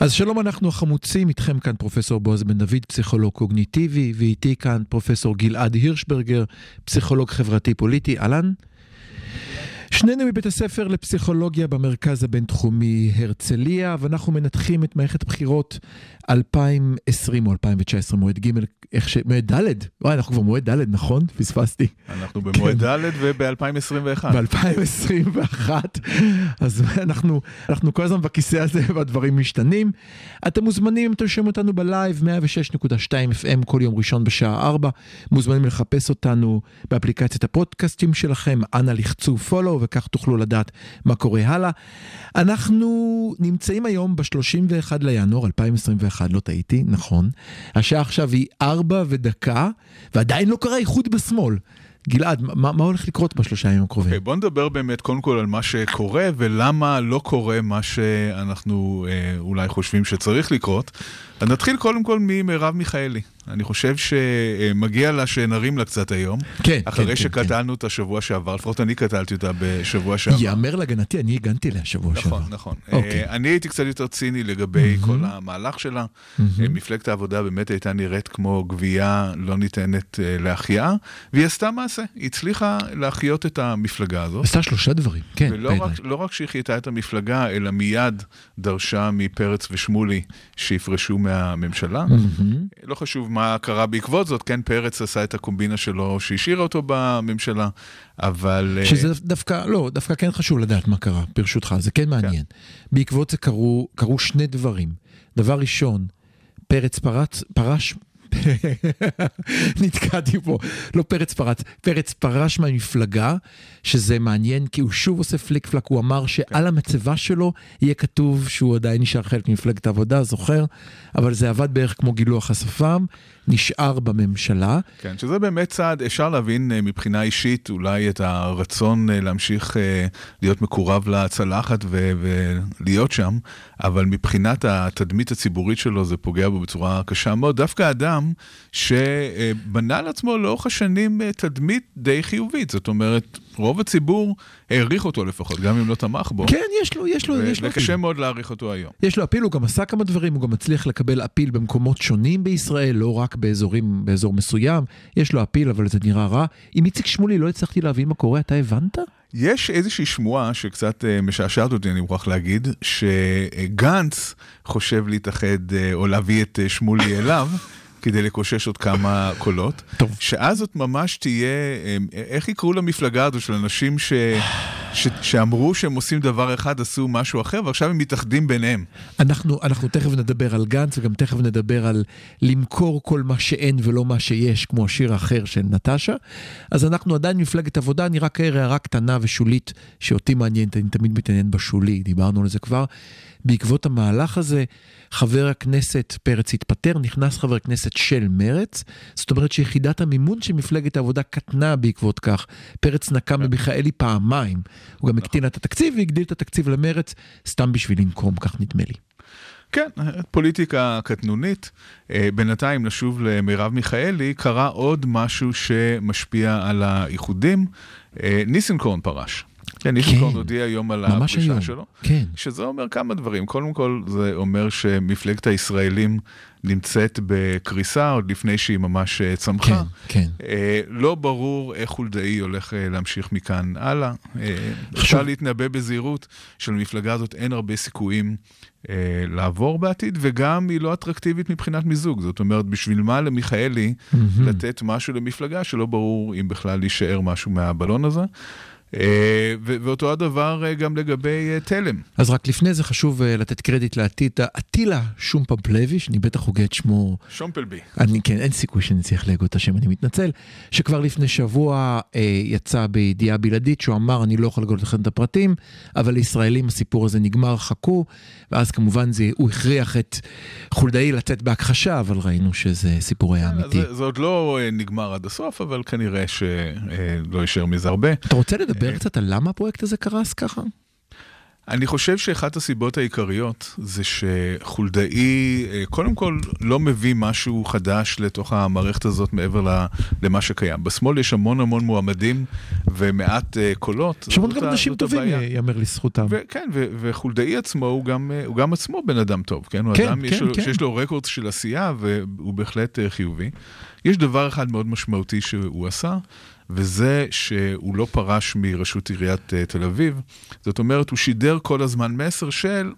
אז שלום, אנחנו החמוצים, איתכם כאן פרופסור בועז בן דוד, פסיכולוג קוגניטיבי, ואיתי כאן פרופסור גלעד הירשברגר, פסיכולוג חברתי פוליטי. אהלן? שנינו מבית הספר לפסיכולוגיה במרכז הבינתחומי הרצליה, ואנחנו מנתחים את מערכת הבחירות 2020 או 2019, מועד ג', איך ש... מועד ד', וואי, אנחנו כבר מועד ד', נכון? פספסתי. אנחנו במועד ד' וב-2021. ב-2021, אז אנחנו, אנחנו כל הזמן בכיסא הזה והדברים משתנים. אתם מוזמנים, אם אתם שומעים אותנו בלייב, 106.2 FM כל יום ראשון בשעה 4, מוזמנים לחפש אותנו באפליקציית הפודקאסטים שלכם, אנא לחצו follow וכך תוכלו לדעת מה קורה הלאה. אנחנו נמצאים היום ב-31 לינואר 2021, לא טעיתי, נכון. השעה עכשיו היא 4 ודקה, ועדיין לא קרה איחוד בשמאל. גלעד, מה, מה הולך לקרות בשלושה ימים הקרובים? Okay, בוא נדבר באמת קודם כל על מה שקורה ולמה לא קורה מה שאנחנו אה, אולי חושבים שצריך לקרות. אז נתחיל קודם כל ממרב מיכאלי. אני חושב שמגיע לה שנרים לה קצת היום. כן, אחרי כן, כן, שקטלנו את השבוע שעבר, לפחות אני קטלתי אותה בשבוע שעבר. יאמר להגנתי, אני הגנתי עליה שבוע שעבר. נכון, נכון. אוקיי. אני הייתי קצת יותר ציני לגבי מהמם. כל המהלך שלה. מהמם. אה, מפלגת העבודה באמת הייתה נראית כמו גבייה לא ניתנת אה, להחייאה, והיא עשתה מעשה, היא הצליחה להחיות את המפלגה הזאת. עשתה שלושה דברים, כן. ולא. רק, לא רק שהיא חייתה את המפלגה, אלא מיד דרשה מפרץ ושמולי שיפרשו מהממשלה. מהמם. לא חשוב מה קרה בעקבות זאת, כן, פרץ עשה את הקומבינה שלו שהשאירה אותו בממשלה, אבל... אה, שזה דווקא, לא, דווקא כן חשוב לדעת מה קרה, ברשותך, זה כן מעניין. בעקבות זה קרו, קרו שני דברים. דבר ראשון, פרץ פרץ, פרש, נתקעתי פה, לא פרץ פרץ, פרץ פרש מהמפלגה, שזה מעניין כי הוא שוב עושה פליק פלק, הוא אמר שעל המצבה שלו יהיה כתוב שהוא עדיין נשאר חלק ממפלגת העבודה, זוכר? אבל זה עבד בערך כמו גילוח השפם, נשאר בממשלה. כן, שזה באמת צעד, אפשר להבין אה, מבחינה אישית אולי את הרצון אה, להמשיך אה, להיות מקורב לצלחת ו- ולהיות שם, אבל מבחינת התדמית הציבורית שלו זה פוגע בו בצורה קשה מאוד. דווקא אדם שבנה לעצמו לאורך השנים אה, תדמית די חיובית, זאת אומרת, רוב הציבור העריך אותו לפחות, גם אם לא תמך בו. כן, יש לו, יש לו, ו- יש לו. וקשה אפיל. מאוד להעריך אותו היום. יש לו אפיל, הוא גם עשה כמה דברים, הוא גם מצליח לקבל אפיל במקומות שונים בישראל, לא רק באזורים, באזור מסוים. יש לו אפיל, אבל זה נראה רע. עם איציק שמולי לא הצלחתי להבין מה קורה, אתה הבנת? יש איזושהי שמועה שקצת אה, משעשעת אותי, אני מוכרח להגיד, שגנץ חושב להתאחד אה, או להביא את שמולי אליו. כדי לקושש עוד כמה קולות, טוב. שאז זאת ממש תהיה, אה, איך יקראו למפלגה הזו של אנשים ש, ש, שאמרו שהם עושים דבר אחד, עשו משהו אחר, ועכשיו הם מתאחדים ביניהם. אנחנו, אנחנו תכף נדבר על גנץ וגם תכף נדבר על למכור כל מה שאין ולא מה שיש, כמו השיר האחר של נטשה. אז אנחנו עדיין מפלגת עבודה, אני רק אעיר הערה קטנה ושולית שאותי מעניינת, אני תמיד מתעניין בשולי, דיברנו על זה כבר. בעקבות המהלך הזה, חבר הכנסת פרץ התפטר, נכנס חבר כנסת של מרץ, זאת אומרת שיחידת המימון של מפלגת העבודה קטנה בעקבות כך. פרץ נקם במיכאלי פעמיים, הוא גם הקטין את התקציב והגדיל את התקציב למרץ, סתם בשביל לנקום, כך נדמה לי. כן, פוליטיקה קטנונית. אה, בינתיים, נשוב למרב מיכאלי, קרה עוד משהו שמשפיע על האיחודים. אה, ניסנקורן פרש. כן, ניסנקורן כן. הודיע היום על הפרישה היום. שלו. כן. שזה אומר כמה דברים. קודם כל, זה אומר שמפלגת הישראלים נמצאת בקריסה עוד לפני שהיא ממש אה, צמחה. כן, כן. אה, לא ברור איך חולדאי הולך אה, להמשיך מכאן הלאה. אה. אפשר להתנבא בזהירות שלמפלגה הזאת אין הרבה סיכויים אה, לעבור בעתיד, וגם היא לא אטרקטיבית מבחינת מיזוג. זאת אומרת, בשביל מה למיכאלי מהמם. לתת משהו למפלגה שלא ברור אם בכלל יישאר משהו מהבלון הזה. אה, ואותו הדבר אה, גם לגבי אה, תלם. אז רק לפני זה חשוב לתת קרדיט לעתיד, אטילה שומפמפלביש, אני בטח הוגה את שמו, שומפלבי. אני כן, אין סיכוי שאני אצליח להגות את השם, אני מתנצל, שכבר לפני שבוע אה, יצא בידיעה בלעדית שהוא אמר, אני לא יכול לגלות לכם את הפרטים, אבל לישראלים הסיפור הזה נגמר, חכו, ואז כמובן זה, הוא הכריח את חולדאי לצאת בהכחשה, אבל ראינו שזה סיפור היה אמיתי. זה, זה עוד לא נגמר עד הסוף, אבל כנראה שלא יישאר מזה הרבה. אתה רוצה לדבר קצת על למה הפרויקט הזה קרס ככה? אני חושב שאחת הסיבות העיקריות זה שחולדאי אה, קודם כל לא מביא משהו חדש לתוך המערכת הזאת מעבר למה שקיים. בשמאל יש המון המון מועמדים ומעט אה, קולות. יש המון גם אנשים טובים, הבעיה. יאמר לזכותם. וכן, ו- וחולדאי עצמו הוא גם, אה, הוא גם עצמו בן אדם טוב, כן? הוא כן, אדם כן, יש לו, כן. שיש לו רקורד של עשייה והוא בהחלט אה, חיובי. יש דבר אחד מאוד משמעותי שהוא עשה, וזה שהוא לא פרש מראשות עיריית אה, תל אביב. זאת אומרת, הוא שידר כל הזמן מסר של...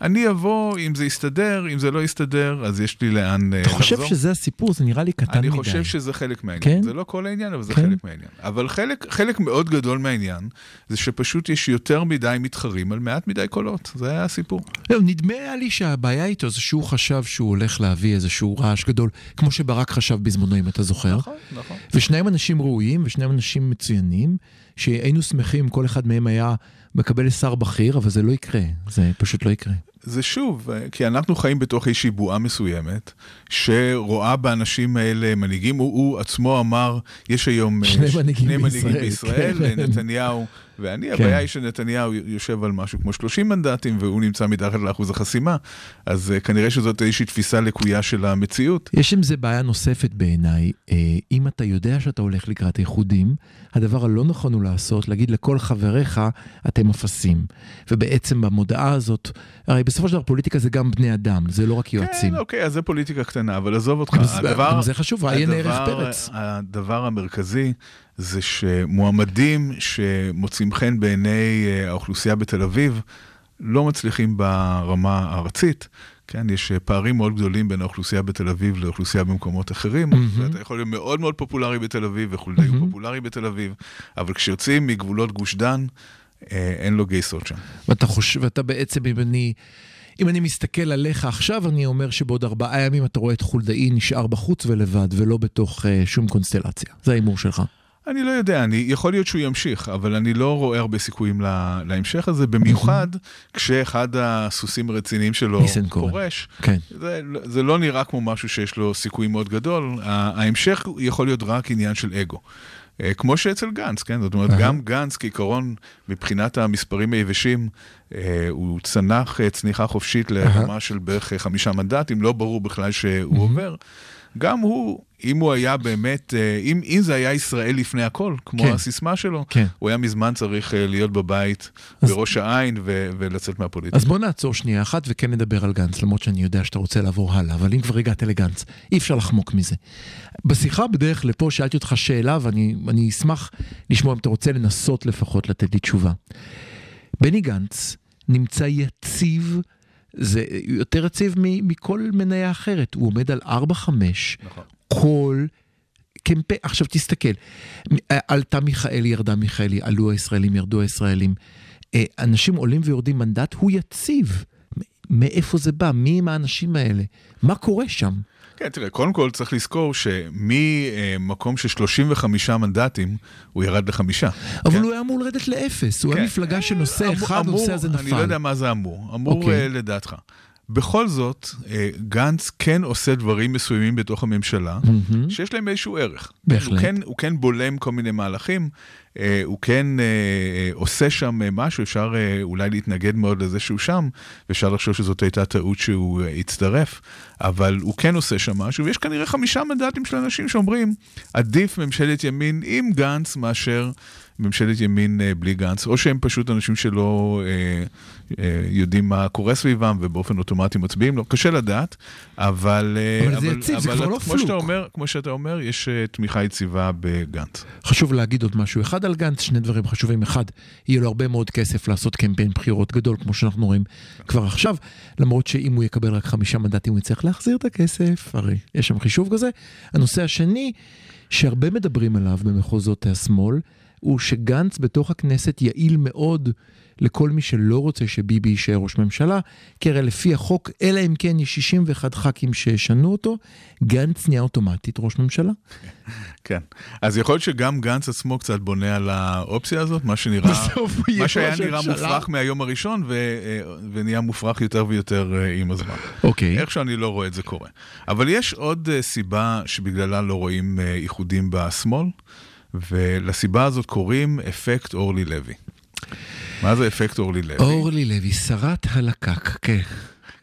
אני אבוא, אם זה יסתדר, אם זה לא יסתדר, אז יש לי לאן אה, אתה לחזור. חושב שזה הסיפור? זה נראה לי קטן אני מדי. חושב שזה חלק מהעניין. כן? זה לא כל העניין, אבל זה כן. חלק מהעניין. אבל חלק, חלק מאוד גדול מהעניין, זה שפשוט יש יותר מדי מתחרים על מעט מדי קולות. זה היה הסיפור. לא, נדמה לי שהבעיה איתו זה שהוא חשב שהוא הולך להביא איזשהו רעש גדול, כמו שברק חשב בזמנו, אם אתה זוכר. נכון, נכון. ושניהם אנשים ראויים ושניהם אנשים מצוינים, שהיינו שמחים כל אחד מהם היה מקבל שר בכיר, אבל זה לא יקרה, זה פשוט לא יקרה. זה שוב, אה, כי אנחנו חיים בתוך איזושהי בועה מסוימת, שרואה באנשים האלה מנהיגים. הוא, הוא עצמו אמר, יש היום אה, שני ש- מנהיגים שני בישראל, מנהיגים בישראל, כן. נתניהו ואני. כן. הבעיה היא שנתניהו יושב על משהו כמו 30 מנדטים, והוא נמצא מתחת לאחוז החסימה, אז אה, כנראה שזאת איזושהי תפיסה לקויה של המציאות. יש עם זה בעיה נוספת בעיניי, אם אתה יודע שאתה הולך לקראת איחודים, הדבר הלא נכון הוא לעשות, להגיד לכל חבריך, אתם אפסים. ובעצם במודעה הזאת, הרי בסופו של דבר פוליטיקה זה גם בני אדם, זה לא רק יועצים. כן, אוקיי, אז זה פוליטיקה קטנה, אבל עזוב אותך. גם זה- חשוב, עיין ערך הדבר- פרץ. הדבר המרכזי זה שמועמדים שמוצאים חן בעיני אה, האוכלוסייה בתל אביב, לא מצליחים ברמה הארצית. כן, יש אה, פערים מאוד גדולים בין האוכלוסייה בתל אביב לאוכלוסייה במקומות אחרים. מהמם. ואתה יכול להיות מאוד מאוד פופולרי בתל אביב, וחולדאי הוא מהמם. פופולרי בתל אביב, אבל כשיוצאים מגבולות גוש דן, אין לו גייסות שם. ואתה חושב, ואתה בעצם, אם אני, אם אני מסתכל עליך עכשיו, אני אומר שבעוד ארבעה ימים אתה רואה את חולדאי נשאר בחוץ ולבד, ולא בתוך אה, שום קונסטלציה. זה ההימור שלך. אני לא יודע, אני, יכול להיות שהוא ימשיך, אבל אני לא רואה הרבה סיכויים לה, להמשך הזה, במיוחד כשאחד הסוסים הרציניים שלו. פורש. כן. זה, זה לא נראה כמו משהו שיש לו סיכוי מאוד גדול, ההמשך יכול להיות רק עניין של אגו. אה, כמו שאצל גנץ, כן? זאת אומרת. גם גנץ כעיקרון, מבחינת המספרים היבשים, אה, הוא צנח אה, צניחה חופשית לרמה של בערך חמישה מנדטים, לא ברור בכלל שהוא עובר. גם הוא, אם הוא היה באמת, אה, אם, אם זה היה ישראל לפני הכל, כמו כן. הסיסמה שלו, כן. הוא היה מזמן צריך אה, להיות בבית אז- בראש העין ו- ולצאת מהפוליטיקה. אז בוא נעצור שנייה אחת וכן נדבר על גנץ, למרות שאני יודע שאתה רוצה לעבור הלאה, אבל אם כבר הגעת לגנץ, אי אפשר לחמוק מזה. בשיחה בדרך לפה שאלתי אותך שאלה, ואני אני אשמח לשמוע אם אתה רוצה לנסות לפחות לתת לי תשובה. בני גנץ נמצא יציב, זה יותר יציב מכל מניה אחרת, הוא עומד על 4-5, נכון. כל קמפיין, עכשיו תסתכל, עלתה מיכאלי, ירדה מיכאלי, עלו הישראלים, ירדו הישראלים. אה, אנשים עולים ויורדים מנדט, הוא יציב. מאיפה זה בא? מי הם האנשים האלה? מה קורה שם? כן, תראה, קודם כל צריך לזכור שממקום של 35 מנדטים, הוא ירד לחמישה. אבל כן? הוא היה אמור לרדת לאפס, הוא כן. היה מפלגה של נושא אמור- אחד, הנושא הזה נפל. אני לא יודע מה זה אמור. אמור אוקיי. אה, לדעתך. בכל זאת, אה, גנץ כן עושה דברים מסוימים בתוך הממשלה, מהמם. שיש להם איזשהו ערך. בהחלט. הוא כן, הוא כן בולם כל מיני מהלכים, אה, הוא כן אה, עושה שם משהו, אפשר אולי להתנגד מאוד לזה שהוא שם, ואפשר לחשוב שזאת הייתה טעות שהוא הצטרף, אבל הוא כן עושה שם משהו, ויש כנראה חמישה מנדטים של אנשים שאומרים, עדיף ממשלת ימין עם גנץ מאשר ממשלת ימין אה, בלי גנץ, או שהם פשוט אנשים שלא אה, אה, יודעים מה קורה סביבם ובאופן אוטומטי מצביעים לו, קשה לדעת, אבל... אה, אבל זה יציב, זה כבר לא כמו שאתה פלוק. אומר, כמו שאתה אומר, יש אה, תמיכה יציבה בגנץ. חשוב להגיד עוד משהו אחד על גנץ, שני דברים חשובים. אחד, יהיה לו הרבה מאוד כסף לעשות קמפיין בחירות גדול, כמו שאנחנו רואים כבר עכשיו, למרות שאם הוא יקבל רק חמישה מנדטים הוא יצטרך להחזיר את הכסף, הרי יש שם חישוב כזה. הנושא השני, שהרבה מדברים עליו במחוזות השמאל, הוא שגנץ בתוך הכנסת יעיל מאוד לכל מי שלא רוצה שביבי יישאר ראש ממשלה, כי הרי לפי החוק, אלא אם כן יש 61 ח"כים שישנו אותו, גנץ נהיה אוטומטית ראש ממשלה. כן. אז יכול להיות שגם גנץ עצמו קצת בונה על האופציה הזאת, מה שנראה, מה שהיה נראה. מופרך מהיום הראשון ו, אה, ונהיה מופרך יותר ויותר אה, עם הזמן. אוקיי. איך שאני לא רואה את זה קורה. אבל יש עוד אה, סיבה שבגללה לא רואים איחודים בשמאל, ולסיבה הזאת קוראים אפקט אורלי לוי. מה זה אפקט אורלי לוי? אורלי לוי, שרת הלקק, כן.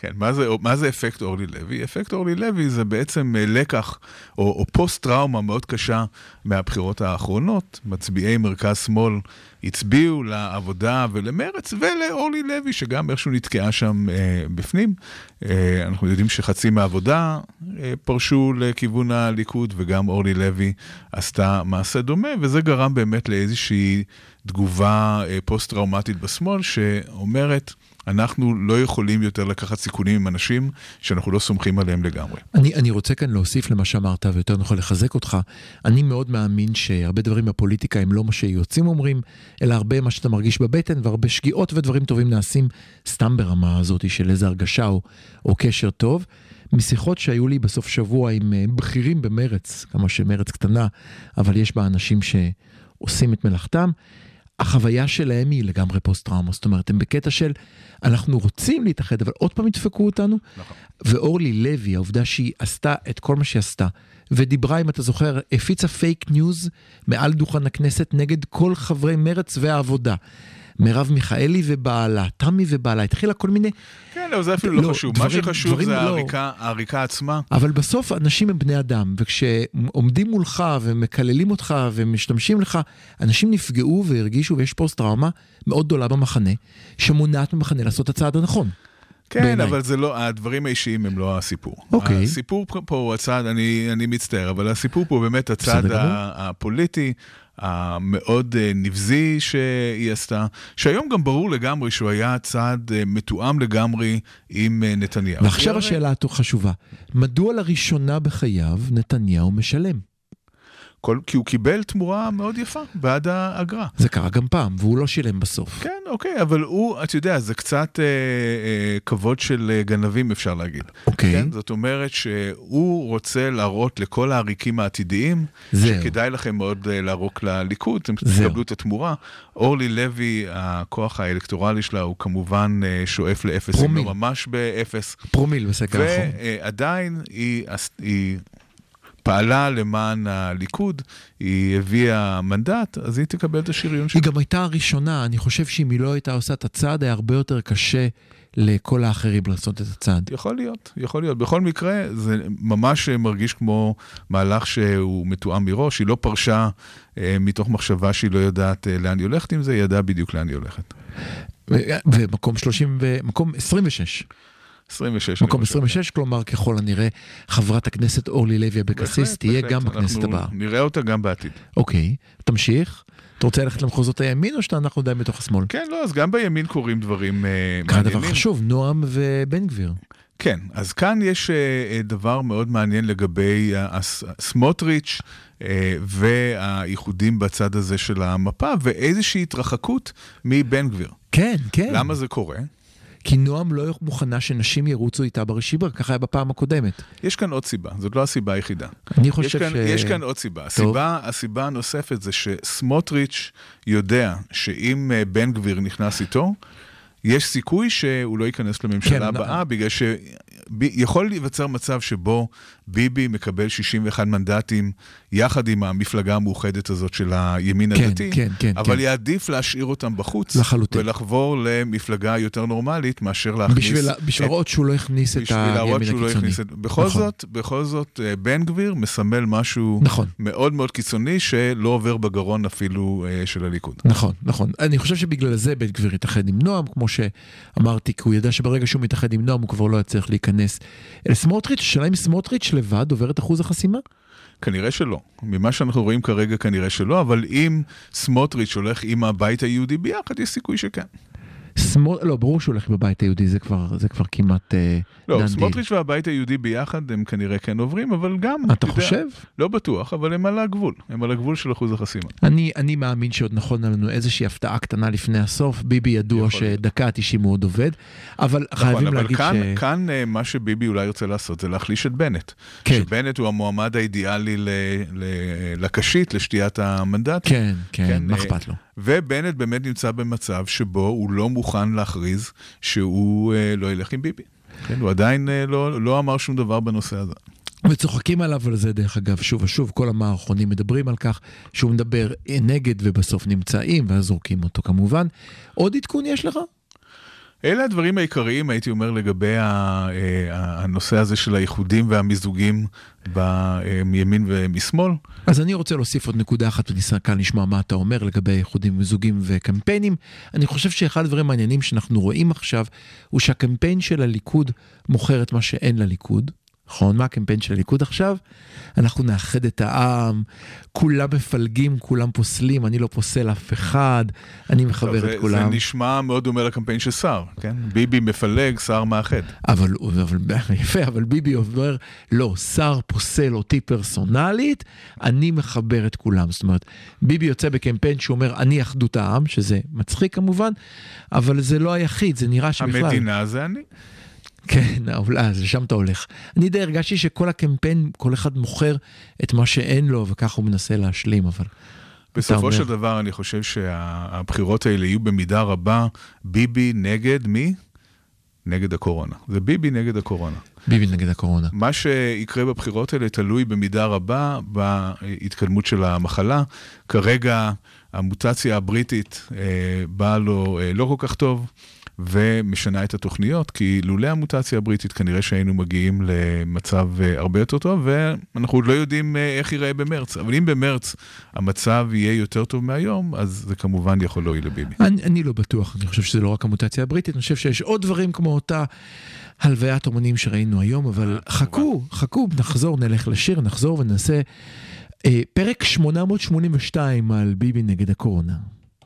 כן, מה זה, מה זה אפקט אורלי לוי? אפקט אורלי לוי זה בעצם אה, לקח או, או פוסט-טראומה מאוד קשה מהבחירות האחרונות. מצביעי מרכז-שמאל הצביעו לעבודה ולמרץ ולאורלי לוי, שגם איכשהו נתקעה שם אה, בפנים. אה, אנחנו יודעים שחצי מהעבודה אה, פרשו לכיוון הליכוד, וגם אורלי לוי עשתה מעשה דומה, וזה גרם באמת לאיזושהי תגובה אה, פוסט-טראומטית בשמאל, שאומרת, אנחנו לא יכולים יותר לקחת סיכונים עם אנשים שאנחנו לא סומכים עליהם לגמרי. אני, אני רוצה כאן להוסיף למה שאמרת, ויותר נכון לחזק אותך. אני מאוד מאמין שהרבה דברים בפוליטיקה הם לא מה שיוצאים אומרים, אלא הרבה מה שאתה מרגיש בבטן, והרבה שגיאות ודברים טובים נעשים סתם ברמה הזאת של איזו הרגשה או, או קשר טוב. משיחות שהיו לי בסוף שבוע עם אה, בכירים במרץ, כמה שמרץ קטנה, אבל יש בה אנשים שעושים את מלאכתם. החוויה שלהם היא לגמרי פוסט-טראומה, זאת אומרת, הם בקטע של אנחנו רוצים להתאחד, אבל עוד פעם ידפקו אותנו. נכון. ואורלי לוי, העובדה שהיא עשתה את כל מה שהיא עשתה, ודיברה, אם אתה זוכר, הפיצה fake news מעל דוכן הכנסת נגד כל חברי מרץ והעבודה. מרב מיכאלי ובעלה, תמי ובעלה, התחילה כל מיני... כן, אבל זה אפילו לא, לא, חשוב. מה דברים- שחשוב דברים זה לא. העריקה, העריקה עצמה. אבל בסוף אנשים הם בני אדם, וכשעומדים מולך ומקללים אותך ומשתמשים לך, אנשים נפגעו והרגישו, ויש פוסט טראומה מאוד גדולה במחנה, שמונעת ממחנה לעשות את הצעד הנכון. כן, בעיניי. אבל זה לא, הדברים האישיים הם לא הסיפור. אוקיי. הסיפור פה- הוא הצד, אני, אני מצטער, אבל הסיפור פה הוא באמת גמור. ה- הפוליטי. המאוד אה, נבזי שהיא עשתה, שהיום גם ברור לגמרי שהוא היה צעד אה, מתואם לגמרי עם אה, נתניהו. ועכשיו השאלה החשובה, מדוע לראשונה בחייו נתניהו משלם? כל, כי הוא קיבל תמורה מאוד יפה בעד האגרה. זה קרה גם פעם, והוא לא שילם בסוף. כן, אוקיי, אבל הוא, אתה יודע, זה קצת אה, אה, כבוד של אה, גנבים, אפשר להגיד. אוקיי. כן? זאת אומרת שהוא רוצה להראות לכל העריקים העתידיים, זהו. שכדאי לכם מאוד אה, לערוק לליכוד, אתם. תקבלו את התמורה. אורלי לוי, הכוח האלקטורלי שלה הוא כמובן אה, שואף לאפס, אם פרומיל. לא ממש באפס. פרומיל בסקר האחרון. ועדיין היא, עש- היא פעלה למען הליכוד, היא הביאה מנדט, אז היא תקבל את השריון שלה. היא גם הייתה הראשונה, אני חושב שאם היא לא הייתה עושה את הצעד, היה הרבה יותר קשה לכל האחרים לעשות את הצעד. יכול להיות, יכול להיות. בכל מקרה, זה ממש מרגיש כמו מהלך שהוא מתואם מראש. היא לא פרשה אה, מתוך מחשבה שהיא לא יודעת אה, לאן היא הולכת עם זה, היא ידעה בדיוק לאן היא הולכת. ומקום 30 ו... מקום 26. 26. מקום אני חושב. 26, כלומר, ככל הנראה, חברת הכנסת אורלי לוי אבקסיס תהיה בהחלט. גם בכנסת הבאה. נראה אותה גם בעתיד. אוקיי, תמשיך. אתה רוצה ללכת למחוזות הימין או שאנחנו די בתוך השמאל? כן, לא, אז גם בימין קורים דברים אה, מעניינים. דבר חשוב, נועם ובן גביר. כן, אז כאן יש אה, אה, דבר מאוד מעניין לגבי סמוטריץ' והאיחודים בצד הזה של המפה, ואיזושהי התרחקות מבן גביר. כן, כן. למה זה קורה? כי נועם לא מוכנה שנשים ירוצו איתה ברשימה, ככה היה בפעם הקודמת. יש כאן עוד סיבה, זאת לא הסיבה היחידה. אני יש חושב כאן, ש... יש כאן עוד סיבה. הסיבה, הסיבה הנוספת זה שסמוטריץ' יודע שאם אה, בן גביר נכנס איתו, יש סיכוי שהוא לא ייכנס כן, לממשלה נ- הבאה, בגלל שיכול להיווצר מצב שבו ביבי מקבל 61 מנדטים יחד עם המפלגה המאוחדת הזאת של הימין כן, הדתי, כן, כן, אבל כן. יעדיף להשאיר אותם בחוץ, לחלוטין. ולחבור למפלגה יותר נורמלית מאשר להכניס... בשביל בשביל את- להראות שהוא לא הכניס את בשביל להראות הימין שהוא לא הקיצוני. הכניס את... בכל נכון. זאת, בכל זאת, אה, בן גביר מסמל משהו נכון. מאוד מאוד קיצוני שלא עובר בגרון אפילו אה, של הליכוד. נכון, נכון. אני חושב שבגלל זה בן גביר התאחד עם נועם, כמו שאמרתי, כי הוא ידע שברגע שהוא מתאחד עם נועם הוא כבר לא יצליח להיכנס אל סמוטריץ', השאלה אם סמוטריץ' לבד עובר את אחוז החסימה? כנראה שלא. ממה שאנחנו רואים כרגע כנראה שלא, אבל אם סמוטריץ' הולך עם הבית היהודי ביחד, יש סיכוי שכן. סמוט... לא, ברור שהוא הולך בבית היהודי, זה כבר, זה כבר כמעט אה, לא, deal. סמוטריץ' והבית היהודי ביחד הם כנראה כן עוברים, אבל גם, אתה יודע, חושב? לא בטוח, אבל הם על הגבול, הם על הגבול של אחוז החסימה. אני, אני מאמין שעוד נכון לנו איזושהי הפתעה קטנה לפני הסוף, ביבי ידוע. שדקה ה-90 הוא עוד עובד, אבל חייבים נכון, אבל להגיד כאן, ש... כאן אה, מה שביבי אולי רוצה לעשות זה להחליש את בנט. כן. שבנט הוא המועמד האידיאלי ל- ל- לקשית, לשתיית המנדט. כן, כן, כן, מה אה, אכפת לו? ובנט באמת נמצא במצב שבו הוא לא מוכן להכריז שהוא אה, לא ילך עם ביבי. כן, הוא עדיין אה, לא, לא אמר שום דבר בנושא הזה. וצוחקים עליו על זה דרך אגב שוב ושוב כל המערכונים מדברים על כך שהוא מדבר נגד ובסוף נמצאים ואז זורקים אותו כמובן. עוד עדכון יש לך? אלה הדברים העיקריים, הייתי אומר, לגבי אה, הנושא הזה של האיחודים והמיזוגים מימין ומשמאל. אז אני רוצה להוסיף עוד נקודה אחת וניסה לשמוע מה אתה אומר לגבי איחודים מיזוגים וקמפיינים. אני חושב שאחד הדברים המעניינים שאנחנו רואים עכשיו הוא שהקמפיין של הליכוד מוכר את מה שאין לליכוד. נכון? מה הקמפיין של הליכוד עכשיו? אנחנו נאחד את העם, כולם מפלגים, כולם פוסלים, אני לא פוסל אף אחד, אני מחבר זה, את כולם. זה נשמע מאוד דומה לקמפיין של סער, כן? ביבי מפלג, סער מאחד. אבל, אבל יפה, אבל ביבי אומר, לא, שר פוסל אותי פרסונלית, אני מחבר את כולם. זאת אומרת, ביבי יוצא בקמפיין שאומר, אני אחדות העם, שזה מצחיק כמובן, אבל זה לא היחיד, זה נראה שבכלל... המדינה זה אני. כן, אולי, אז לשם אתה הולך. אני די הרגשתי שכל הקמפיין, כל אחד מוכר את מה שאין לו, וככה הוא מנסה להשלים, אבל... בסופו אומר. של דבר אני חושב שהבחירות האלה יהיו במידה רבה ביבי נגד מי? נגד הקורונה. זה ביבי נגד הקורונה. ביבי נגד הקורונה. מה שיקרה בבחירות האלה תלוי במידה רבה בהתקדמות של המחלה. כרגע המוטציה הבריטית אה, באה לו אה, לא כל כך טוב. ומשנה את התוכניות, כי לולא המוטציה הבריטית כנראה שהיינו מגיעים למצב אה, הרבה יותר טוב, ואנחנו עוד לא יודעים אה, איך ייראה במרץ. אבל אם במרץ המצב יהיה יותר טוב מהיום, אז זה כמובן יכול להועיל לביבי. אני, אני לא בטוח, אני חושב שזה לא רק המוטציה הבריטית, אני חושב שיש עוד דברים כמו אותה הלוויית אומנים שראינו היום, אבל חכו, חכו, נחזור, נלך לשיר, נחזור ונעשה אה, פרק 882 על ביבי נגד הקורונה.